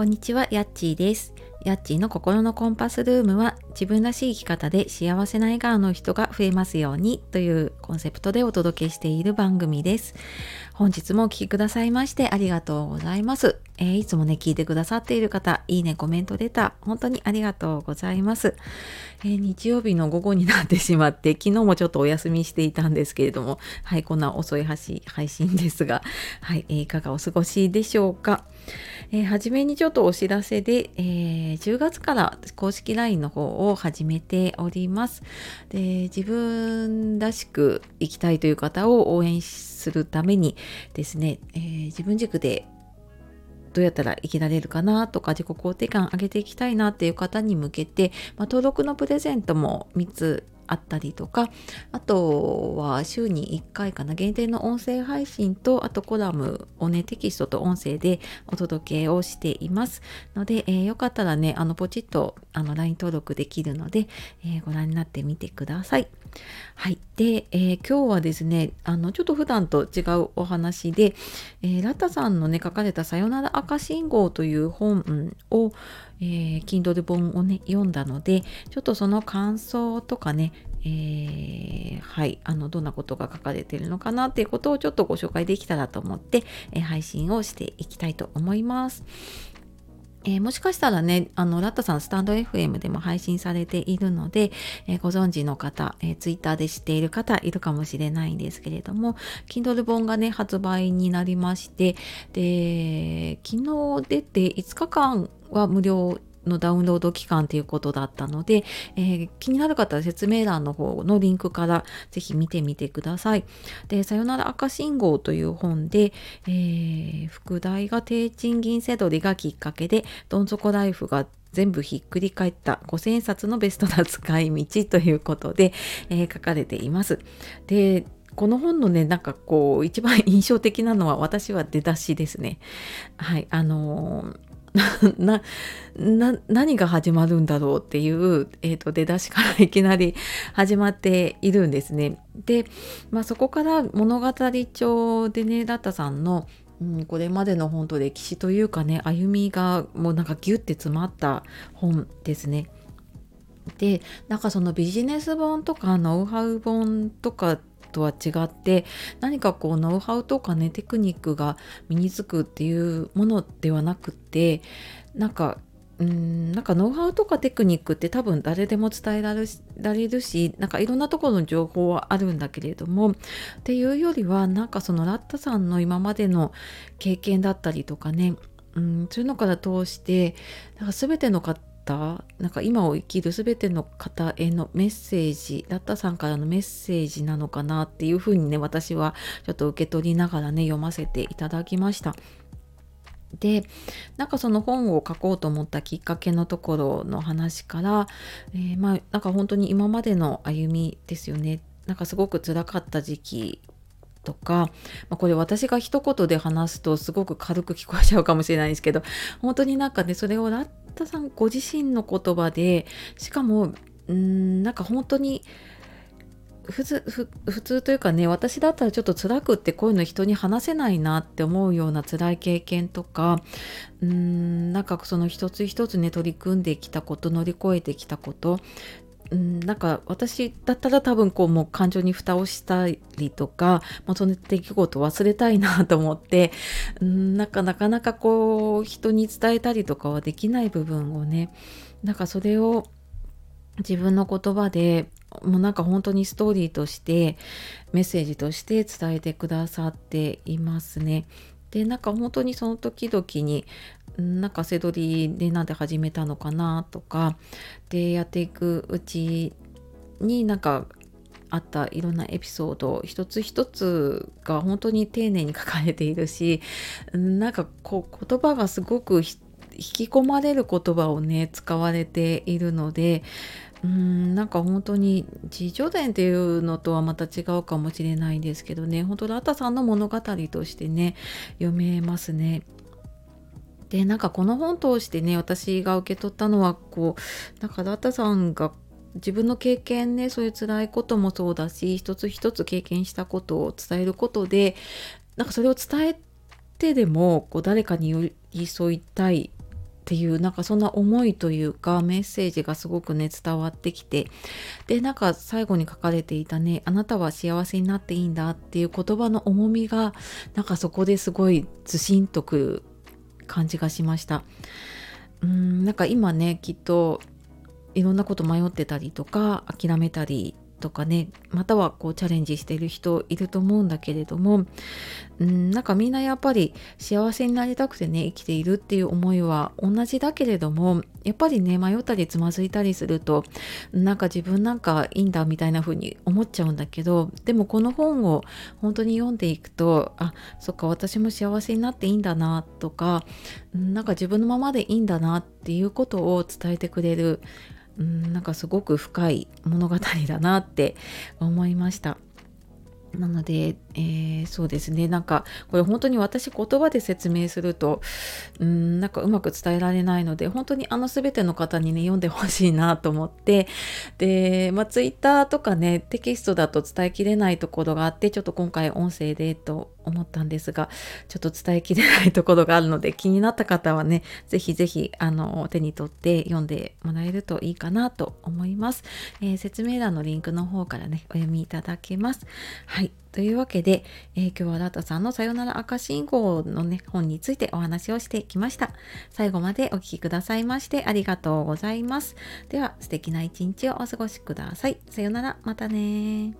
こんにちは、やっちーです。やっちーの心のコンパスルームは自分らしい生き方で幸せな笑顔の人が増えますようにというコンセプトでお届けしている番組です。本日もお聴きくださいましてありがとうございます。えーいつもね、聞いてくださっている方、いいね、コメント出た、本当にありがとうございます。えー日曜日の午後になってしまって、昨日もちょっとお休みしていたんですけれども、はい、こんな遅い配信配信ですが、はい、えーいかがお過ごしでしょうか。えー初めにちょっとお知らせで、えー10月から公式 LINE の方を始めております。で自分らしく生きたいという方を応援するためにですね、えー自分軸でどうやったら生きられるかなとか自己肯定感上げていきたいなっていう方に向けて、まあ、登録のプレゼントも3つあったりとかあとは週に1回かな限定の音声配信とあとコラムをねテキストと音声でお届けをしていますので、えーよかったらねあのポチッとあの LINE 登録できるので、えーご覧になってみてください。はい。で、えー今日はですね、あの、ちょっと普段と違うお話で、えーラッタさんのね、書かれたさよなら赤信号という本を、えー Kindle 本をね、読んだので、ちょっとその感想とかね、えーはい、あの、どんなことが書かれてるのかなっていうことをちょっとご紹介できたらと思って、えー配信をしていきたいと思います。えーもしかしたらね、あの、ラッタさんスタンド FM でも配信されているので、えーご存知の方、えー、ツイッターで知っている方いるかもしれないんですけれども、Kindle 本がね、発売になりまして、で、昨日出て5日間は無料のダウンロード期間ということだったので、えー気になる方は説明欄の方のリンクからぜひ見てみてください。で、さよなら赤信号という本で、えー副題が低賃金セドリがきっかけで、どん底ライフが全部ひっくり返った5000円札のベストな使い道ということで、えー書かれています。で、この本のね、なんかこう、一番印象的なのは私は出だしですね。はい、あのー なな何が始まるんだろうっていう、えー、と出だしからいきなり始まっているんですね。で、まあ、そこから物語帳でねラッタさんの、うん、これまでの本と歴史というかね歩みがもうなんかギュッて詰まった本ですね。でなんかそのビジネス本とかノウハウ本とかとは違って何かこうノウハウとかねテクニックが身につくっていうものではなくてなんかうんなんかノウハウとかテクニックって多分誰でも伝えられられるしなんかいろんなところの情報はあるんだけれどもっていうよりはなんかそのラッタさんの今までの経験だったりとかねうんそういうのから通してなんか全ての方なんか今を生きる全ての方へのメッセージラッタさんからのメッセージなのかなっていうふうにね私はちょっと受け取りながらね読ませていただきました。でなんかその本を書こうと思ったきっかけのところの話から、えーまあなんか本当に今までの歩みですよねなんかすごく辛かった時期とか、まあ、これ私が一言で話すとすごく軽く聞こえちゃうかもしれないんですけど本当になんかねそれをラッタさんご自身の言葉でしかもうんなんか本当に普通普通というかね私だったらちょっと辛くってこういうの人に話せないなって思うような辛い経験とかうーんなんかその一つ一つね取り組んできたこと乗り越えてきたことうん、なんか私だったら多分こうもう感情に蓋をしたりとかもうその出来事を忘れたいなと思ってうんなんかなかなかこう人に伝えたりとかはできない部分をねなんかそれを自分の言葉でもうなんか本当にストーリーとしてメッセージとして伝えてくださっていますね。でなんか本当にその時々になんか背取りでなんで始めたのかなとかでやっていくうちになんかあったいろんなエピソード一つ一つが本当に丁寧に書かれているしなんかこう言葉がすごく引き込まれる言葉をね使われているのでうんなんか本当に自叙伝っていうのとはまた違うかもしれないんですけどね本当ラタさんの物語としてね読めますね。でなんかこの本通してね私が受け取ったのはこうなんかラタさんが自分の経験ねそういう辛いこともそうだし一つ一つ経験したことを伝えることでなんかそれを伝えてでもこう誰かに寄り添いたいっていうなんかそんな思いというかメッセージがすごくね伝わってきてでなんか最後に書かれていたね「あなたは幸せになっていいんだ」っていう言葉の重みがなんかそこですごいずしんとくる感じがしました。うんなんか今ねきっといろんなこと迷ってたりとか諦めたりとかねまたはこうチャレンジしてる人いると思うんだけれどもうんなんかみんなやっぱり幸せになりたくてね生きているっていう思いは同じだけれどもやっぱりね迷ったりつまずいたりするとなんか自分なんかいいんだみたいな風に思っちゃうんだけどでもこの本を本当に読んでいくとあそっか私も幸せになっていいんだなとかなんか自分のままでいいんだなっていうことを伝えてくれるうんなんかすごく深い物語だなって思いました。なので、えー、そうですねなんかこれ本当に私言葉で説明するとうんなんかうまく伝えられないので本当にあの全ての方にね読んでほしいなと思ってで、まあ、ツイッターとかねテキストだと伝えきれないところがあってちょっと今回音声でと思ったんですがちょっと伝えきれないところがあるので 気になった方はね是非是非あの手に取って読んでもらえるといいかなと思います、えー、説明欄のリンクの方からねお読みいただけますはいというわけで、えー、今日はラタさんのさよなら赤信号のね、本についてお話をしてきました。最後までお聴きくださいましてありがとうございます。では、素敵な一日をお過ごしください。さよなら、またね